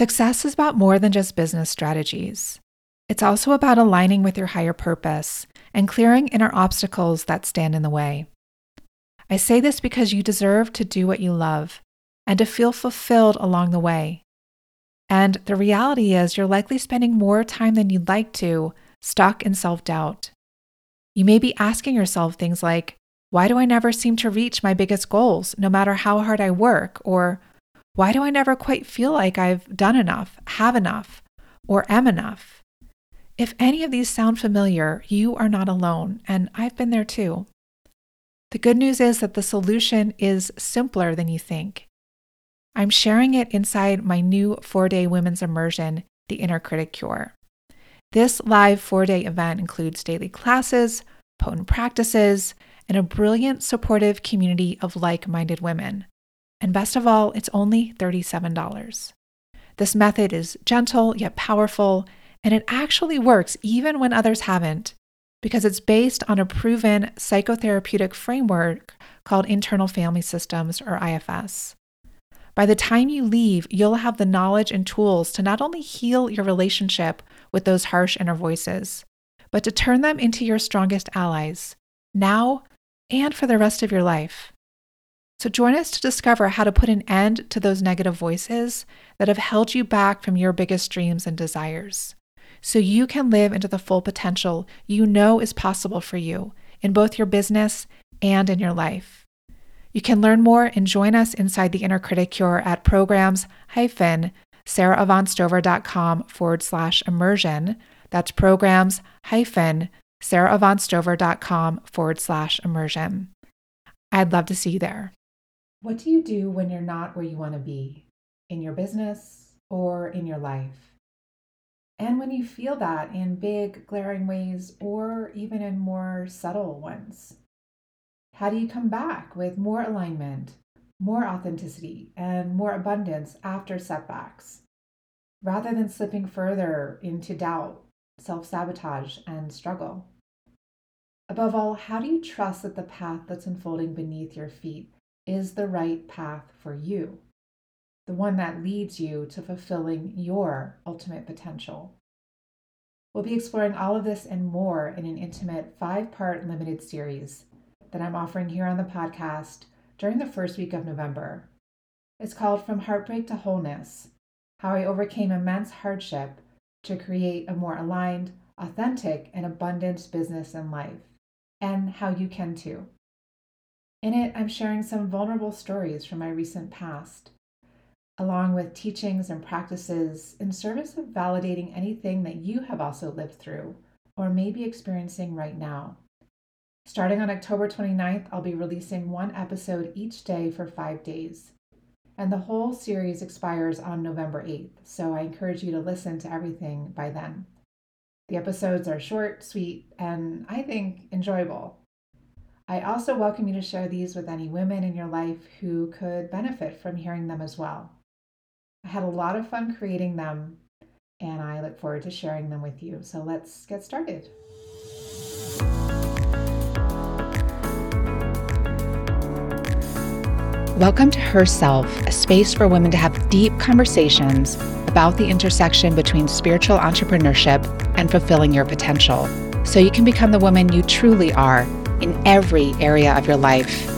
Success is about more than just business strategies. It's also about aligning with your higher purpose and clearing inner obstacles that stand in the way. I say this because you deserve to do what you love and to feel fulfilled along the way. And the reality is, you're likely spending more time than you'd like to stuck in self doubt. You may be asking yourself things like, Why do I never seem to reach my biggest goals, no matter how hard I work? Or, Why do I never quite feel like I've done enough, have enough, or am enough? If any of these sound familiar, you are not alone, and I've been there too. The good news is that the solution is simpler than you think. I'm sharing it inside my new four day women's immersion, The Inner Critic Cure. This live four day event includes daily classes, potent practices, and a brilliant, supportive community of like minded women. And best of all, it's only $37. This method is gentle yet powerful, and it actually works even when others haven't, because it's based on a proven psychotherapeutic framework called internal family systems, or IFS. By the time you leave, you'll have the knowledge and tools to not only heal your relationship with those harsh inner voices, but to turn them into your strongest allies, now and for the rest of your life. So join us to discover how to put an end to those negative voices that have held you back from your biggest dreams and desires, so you can live into the full potential you know is possible for you in both your business and in your life. You can learn more and join us inside the Inner Critic Cure at programs hyphen saraavantstover.com forward slash immersion. That's programs hyphen saraavantstover.com forward slash immersion. I'd love to see you there. What do you do when you're not where you want to be in your business or in your life? And when you feel that in big, glaring ways or even in more subtle ones? How do you come back with more alignment, more authenticity, and more abundance after setbacks, rather than slipping further into doubt, self sabotage, and struggle? Above all, how do you trust that the path that's unfolding beneath your feet is the right path for you? The one that leads you to fulfilling your ultimate potential. We'll be exploring all of this and more in an intimate five part limited series that I'm offering here on the podcast during the first week of November. It's called From Heartbreak to Wholeness How I Overcame Immense Hardship to Create a More Aligned, Authentic, and Abundant Business and Life, and how you can too. In it, I'm sharing some vulnerable stories from my recent past, along with teachings and practices in service of validating anything that you have also lived through or may be experiencing right now. Starting on October 29th, I'll be releasing one episode each day for five days. And the whole series expires on November 8th, so I encourage you to listen to everything by then. The episodes are short, sweet, and I think enjoyable. I also welcome you to share these with any women in your life who could benefit from hearing them as well. I had a lot of fun creating them, and I look forward to sharing them with you. So let's get started. Welcome to Herself, a space for women to have deep conversations about the intersection between spiritual entrepreneurship and fulfilling your potential, so you can become the woman you truly are in every area of your life.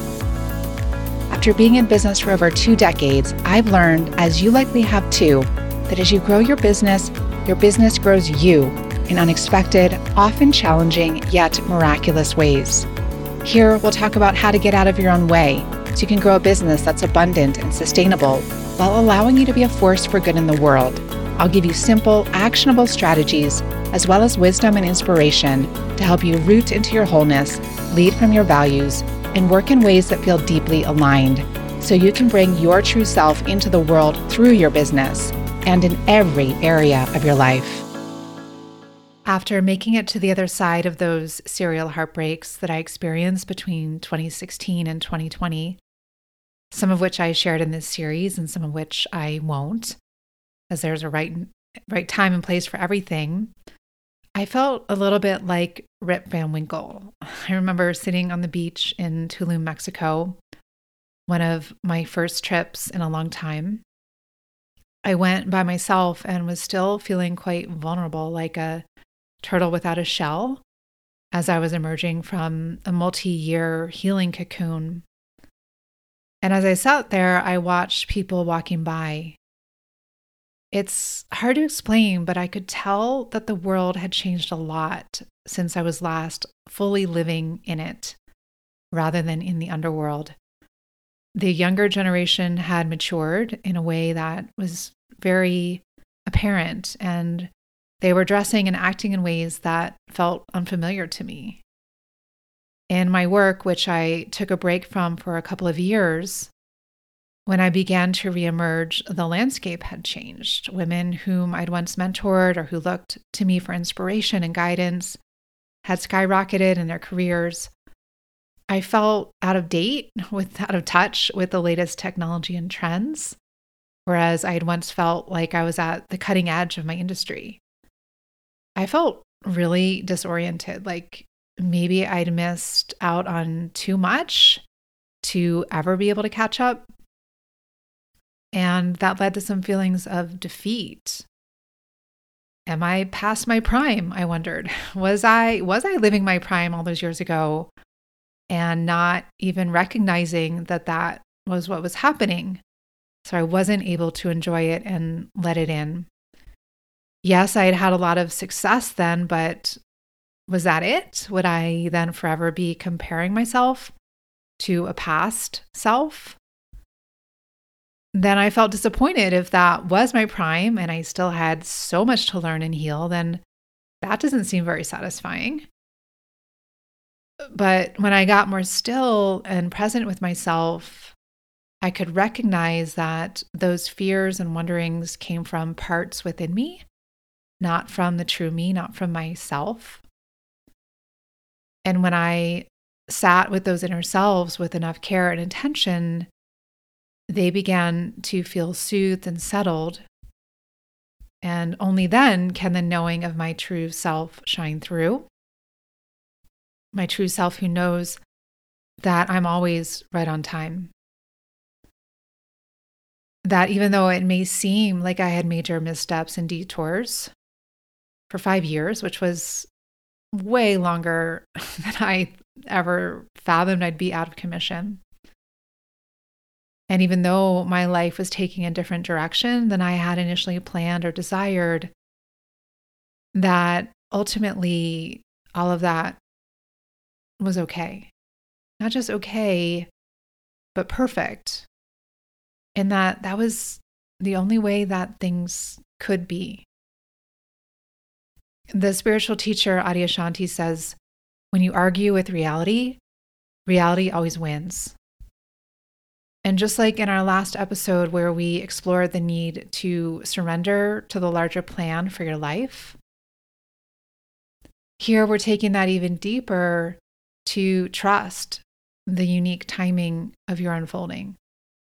After being in business for over two decades, I've learned, as you likely have too, that as you grow your business, your business grows you in unexpected, often challenging, yet miraculous ways. Here, we'll talk about how to get out of your own way so you can grow a business that's abundant and sustainable while allowing you to be a force for good in the world. I'll give you simple, actionable strategies as well as wisdom and inspiration to help you root into your wholeness, lead from your values, and work in ways that feel deeply aligned so you can bring your true self into the world through your business and in every area of your life. After making it to the other side of those serial heartbreaks that I experienced between 2016 and 2020, some of which I shared in this series and some of which I won't, as there's a right right time and place for everything. I felt a little bit like Rip Van Winkle. I remember sitting on the beach in Tulum, Mexico, one of my first trips in a long time. I went by myself and was still feeling quite vulnerable, like a turtle without a shell, as I was emerging from a multi year healing cocoon. And as I sat there, I watched people walking by. It's hard to explain, but I could tell that the world had changed a lot since I was last fully living in it rather than in the underworld the younger generation had matured in a way that was very apparent and they were dressing and acting in ways that felt unfamiliar to me. In my work, which I took a break from for a couple of years, when I began to reemerge, the landscape had changed. Women whom I'd once mentored or who looked to me for inspiration and guidance had skyrocketed in their careers. I felt out of date with out of touch with the latest technology and trends, whereas I had once felt like I was at the cutting edge of my industry. I felt really disoriented, like maybe I'd missed out on too much to ever be able to catch up. And that led to some feelings of defeat. Am I past my prime? I wondered. Was I was I living my prime all those years ago? and not even recognizing that that was what was happening. So I wasn't able to enjoy it and let it in. Yes, I had had a lot of success then, but was that it? Would I then forever be comparing myself to a past self? Then I felt disappointed if that was my prime and I still had so much to learn and heal, then that doesn't seem very satisfying. But when I got more still and present with myself, I could recognize that those fears and wonderings came from parts within me, not from the true me, not from myself. And when I sat with those inner selves with enough care and attention, they began to feel soothed and settled. And only then can the knowing of my true self shine through my true self who knows that I'm always right on time. That even though it may seem like I had major missteps and detours for five years, which was way longer than I ever fathomed I'd be out of commission. And even though my life was taking a different direction than I had initially planned or desired, that ultimately all of that was okay. Not just okay, but perfect. And that that was the only way that things could be. The spiritual teacher Adi Adyashanti says, when you argue with reality, reality always wins. And just like in our last episode, where we explored the need to surrender to the larger plan for your life, here we're taking that even deeper to trust the unique timing of your unfolding.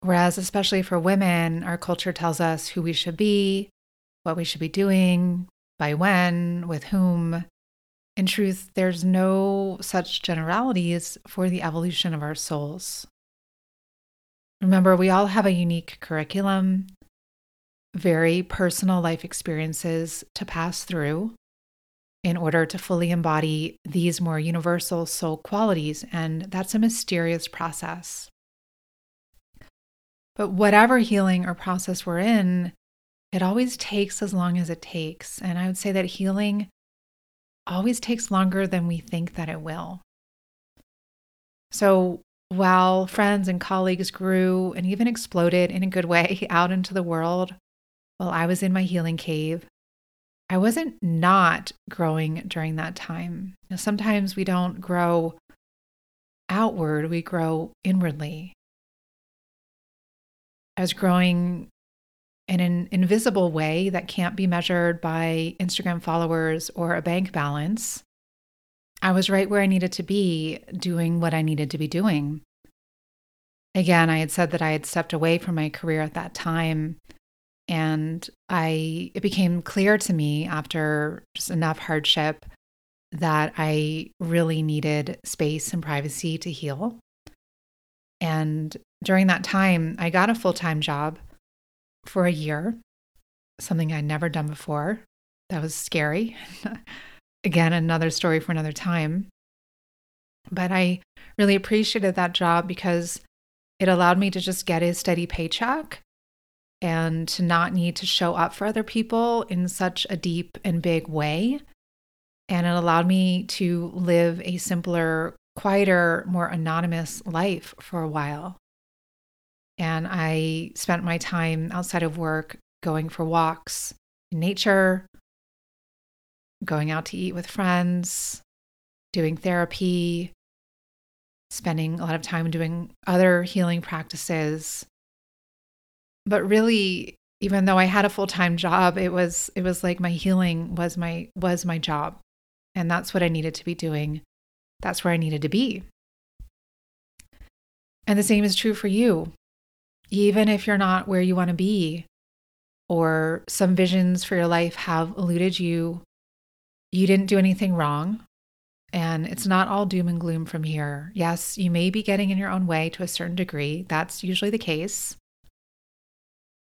Whereas, especially for women, our culture tells us who we should be, what we should be doing, by when, with whom. In truth, there's no such generalities for the evolution of our souls. Remember, we all have a unique curriculum, very personal life experiences to pass through in order to fully embody these more universal soul qualities. And that's a mysterious process. But whatever healing or process we're in, it always takes as long as it takes. And I would say that healing always takes longer than we think that it will. So while friends and colleagues grew and even exploded in a good way out into the world, while I was in my healing cave, I wasn't not growing during that time. Sometimes we don't grow outward, we grow inwardly. I was growing in an invisible way that can't be measured by Instagram followers or a bank balance. I was right where I needed to be, doing what I needed to be doing. Again, I had said that I had stepped away from my career at that time and I it became clear to me after just enough hardship that I really needed space and privacy to heal. And during that time, I got a full-time job for a year something I'd never done before. That was scary. Again, another story for another time. But I really appreciated that job because it allowed me to just get a steady paycheck and to not need to show up for other people in such a deep and big way. And it allowed me to live a simpler, quieter, more anonymous life for a while. And I spent my time outside of work going for walks in nature, going out to eat with friends, doing therapy, spending a lot of time doing other healing practices. But really, even though I had a full-time job, it was it was like my healing was my was my job. And that's what I needed to be doing. That's where I needed to be. And the same is true for you. Even if you're not where you want to be, or some visions for your life have eluded you, you didn't do anything wrong. And it's not all doom and gloom from here. Yes, you may be getting in your own way to a certain degree. That's usually the case.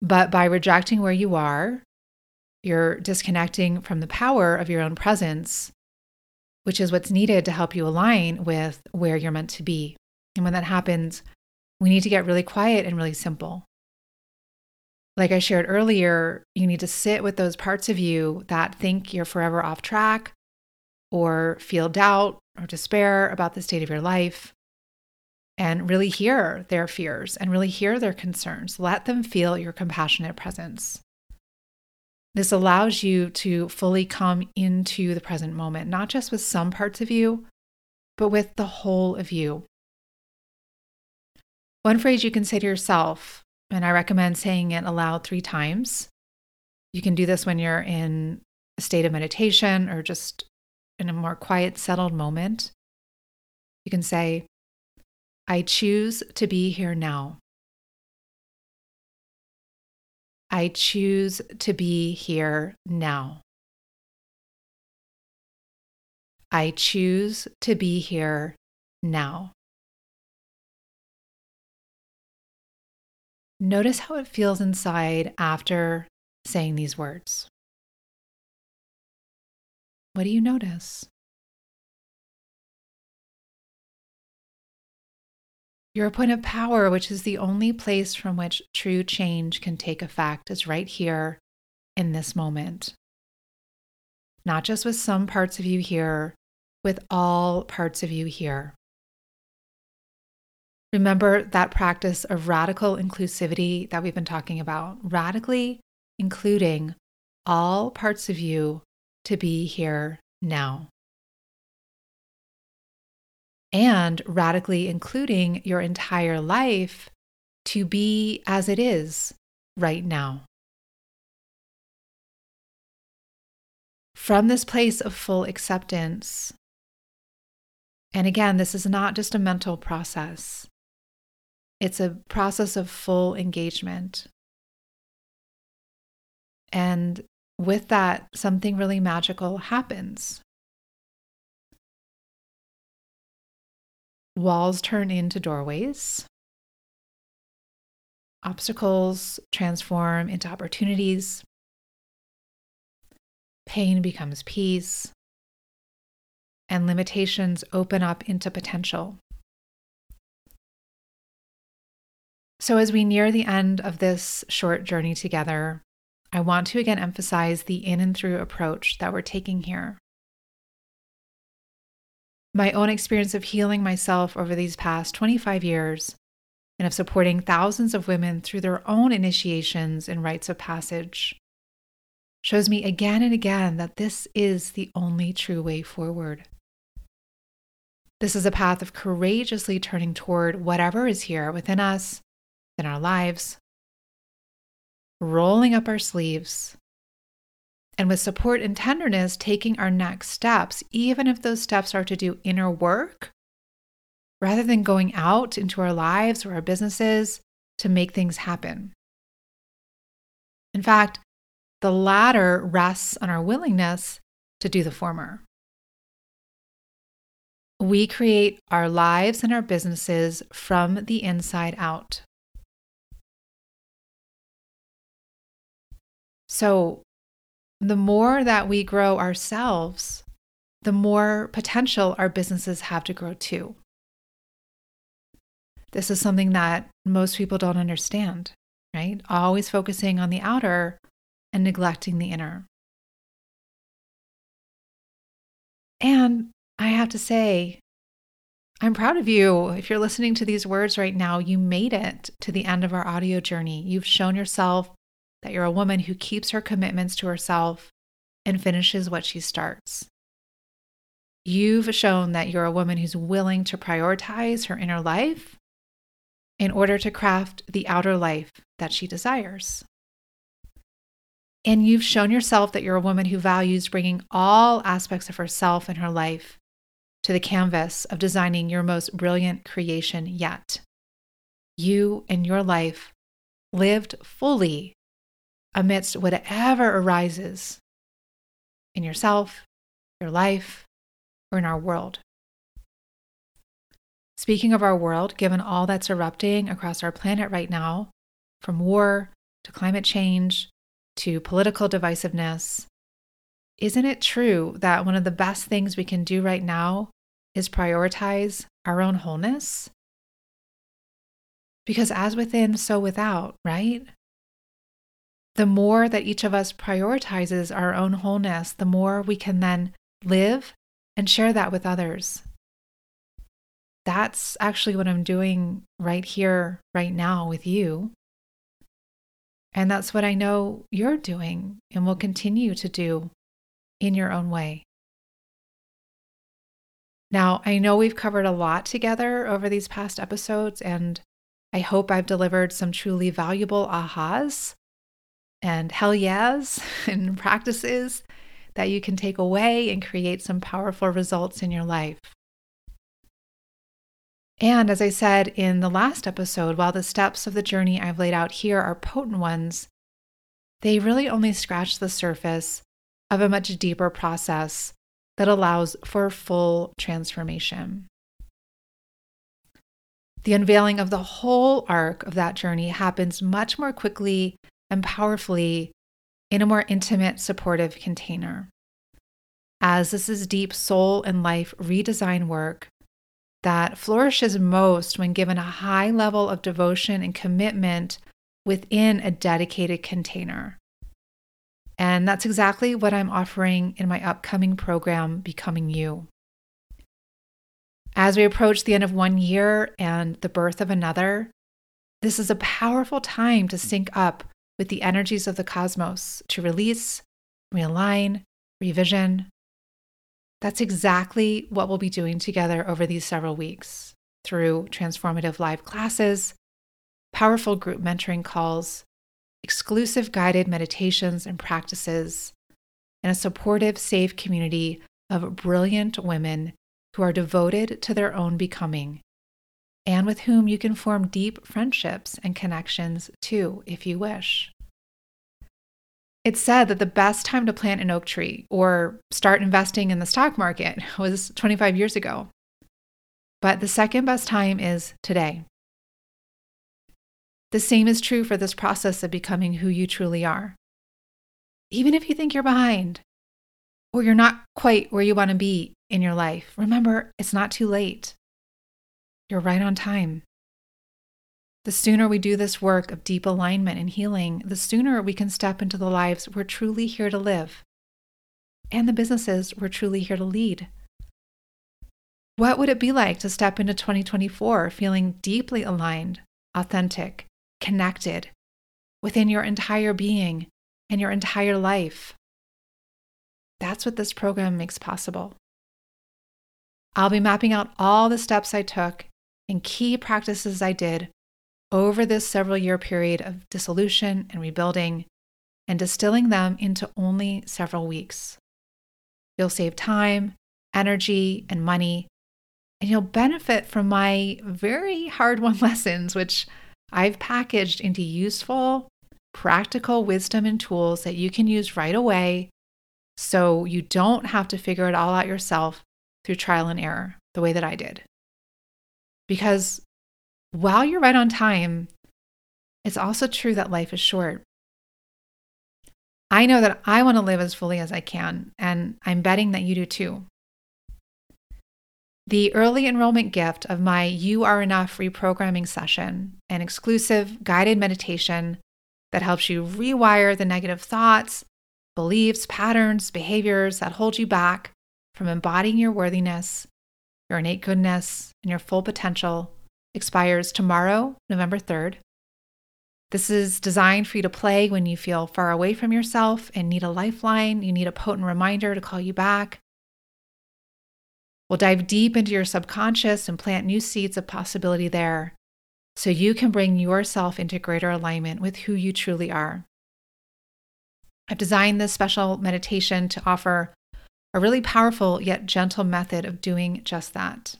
But by rejecting where you are, you're disconnecting from the power of your own presence, which is what's needed to help you align with where you're meant to be. And when that happens, we need to get really quiet and really simple. Like I shared earlier, you need to sit with those parts of you that think you're forever off track or feel doubt or despair about the state of your life and really hear their fears and really hear their concerns. Let them feel your compassionate presence. This allows you to fully come into the present moment, not just with some parts of you, but with the whole of you. One phrase you can say to yourself, and I recommend saying it aloud three times. You can do this when you're in a state of meditation or just in a more quiet, settled moment, you can say, I choose to be here now. I choose to be here now. I choose to be here now. Notice how it feels inside after saying these words. What do you notice? Your point of power, which is the only place from which true change can take effect, is right here in this moment. Not just with some parts of you here, with all parts of you here. Remember that practice of radical inclusivity that we've been talking about, radically including all parts of you to be here now. And radically including your entire life to be as it is right now. From this place of full acceptance, and again, this is not just a mental process, it's a process of full engagement. And with that, something really magical happens. Walls turn into doorways. Obstacles transform into opportunities. Pain becomes peace. And limitations open up into potential. So, as we near the end of this short journey together, I want to again emphasize the in and through approach that we're taking here. My own experience of healing myself over these past 25 years and of supporting thousands of women through their own initiations and rites of passage shows me again and again that this is the only true way forward. This is a path of courageously turning toward whatever is here within us, in our lives, rolling up our sleeves, and with support and tenderness, taking our next steps, even if those steps are to do inner work, rather than going out into our lives or our businesses to make things happen. In fact, the latter rests on our willingness to do the former. We create our lives and our businesses from the inside out. So, the more that we grow ourselves, the more potential our businesses have to grow too. This is something that most people don't understand, right? Always focusing on the outer and neglecting the inner. And I have to say, I'm proud of you. If you're listening to these words right now, you made it to the end of our audio journey. You've shown yourself that you're a woman who keeps her commitments to herself and finishes what she starts. You've shown that you're a woman who's willing to prioritize her inner life in order to craft the outer life that she desires. And you've shown yourself that you're a woman who values bringing all aspects of herself and her life to the canvas of designing your most brilliant creation yet. You and your life lived fully amidst whatever arises in yourself, your life, or in our world. Speaking of our world, given all that's erupting across our planet right now, from war to climate change to political divisiveness, isn't it true that one of the best things we can do right now is prioritize our own wholeness? Because as within, so without, right? The more that each of us prioritizes our own wholeness, the more we can then live and share that with others. That's actually what I'm doing right here, right now with you. And that's what I know you're doing and will continue to do in your own way. Now, I know we've covered a lot together over these past episodes, and I hope I've delivered some truly valuable ahas and hell yes and practices that you can take away and create some powerful results in your life. And as I said in the last episode, while the steps of the journey I've laid out here are potent ones, they really only scratch the surface of a much deeper process that allows for full transformation. The unveiling of the whole arc of that journey happens much more quickly and powerfully in a more intimate, supportive container. As this is deep soul and life redesign work that flourishes most when given a high level of devotion and commitment within a dedicated container. And that's exactly what I'm offering in my upcoming program, Becoming You. As we approach the end of one year and the birth of another, this is a powerful time to sync up with the energies of the cosmos, to release, realign, revision, that's exactly what we'll be doing together over these several weeks through transformative live classes, powerful group mentoring calls, exclusive guided meditations and practices, and a supportive, safe community of brilliant women who are devoted to their own becoming and with whom you can form deep friendships and connections too, if you wish. It's said that the best time to plant an oak tree or start investing in the stock market was 25 years ago. But the second best time is today. The same is true for this process of becoming who you truly are. Even if you think you're behind or you're not quite where you want to be in your life, remember it's not too late. You're right on time. The sooner we do this work of deep alignment and healing, the sooner we can step into the lives we're truly here to live and the businesses we're truly here to lead. What would it be like to step into 2024 feeling deeply aligned, authentic, connected within your entire being and your entire life? That's what this program makes possible. I'll be mapping out all the steps I took and key practices I did over this several year period of dissolution and rebuilding and distilling them into only several weeks. You'll save time, energy, and money, and you'll benefit from my very hard won lessons, which I've packaged into useful, practical wisdom and tools that you can use right away so you don't have to figure it all out yourself through trial and error the way that I did. Because while you're right on time, it's also true that life is short. I know that I want to live as fully as I can, and I'm betting that you do too. The early enrollment gift of my You Are Enough reprogramming session, an exclusive guided meditation that helps you rewire the negative thoughts, beliefs, patterns, behaviors that hold you back from embodying your worthiness, your innate goodness, and your full potential, expires tomorrow, November 3rd. This is designed for you to play when you feel far away from yourself and need a lifeline. You need a potent reminder to call you back. We'll dive deep into your subconscious and plant new seeds of possibility there so you can bring yourself into greater alignment with who you truly are. I've designed this special meditation to offer a really powerful yet gentle method of doing just that.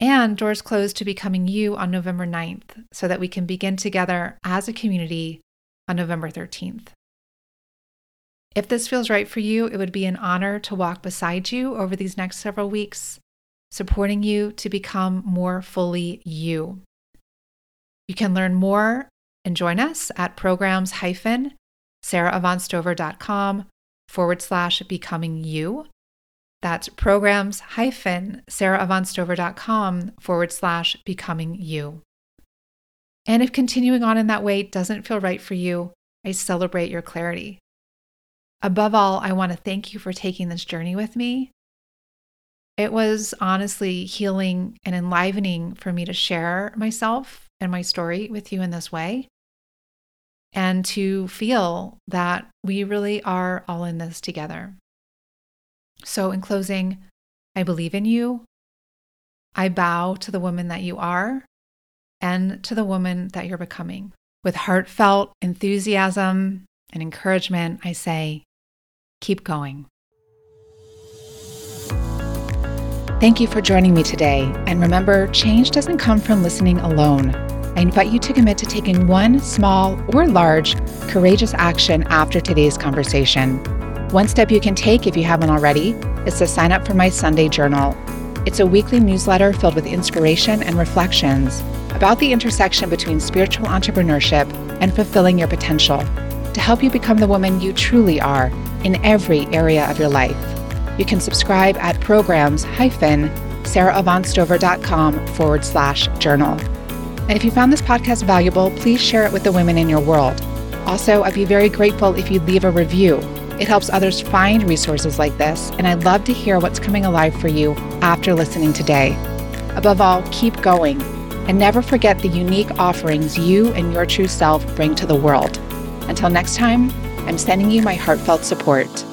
And doors close to becoming you on November 9th so that we can begin together as a community on November 13th. If this feels right for you, it would be an honor to walk beside you over these next several weeks, supporting you to become more fully you. You can learn more and join us at programs hyphen saraavantstover.com forward slash becoming you. That's programs hyphen saraavantstover.com forward slash becoming you. And if continuing on in that way doesn't feel right for you, I celebrate your clarity. Above all, I want to thank you for taking this journey with me. It was honestly healing and enlivening for me to share myself and my story with you in this way and to feel that we really are all in this together. So, in closing, I believe in you. I bow to the woman that you are and to the woman that you're becoming. With heartfelt enthusiasm and encouragement, I say, keep going. Thank you for joining me today. And remember, change doesn't come from listening alone. I invite you to commit to taking one small or large courageous action after today's conversation. One step you can take if you haven't already is to sign up for my Sunday journal. It's a weekly newsletter filled with inspiration and reflections about the intersection between spiritual entrepreneurship and fulfilling your potential to help you become the woman you truly are in every area of your life. You can subscribe at programs saraavantstover.com forward slash journal. And if you found this podcast valuable, please share it with the women in your world. Also, I'd be very grateful if you'd leave a review it helps others find resources like this, and I'd love to hear what's coming alive for you after listening today. Above all, keep going and never forget the unique offerings you and your true self bring to the world. Until next time, I'm sending you my heartfelt support.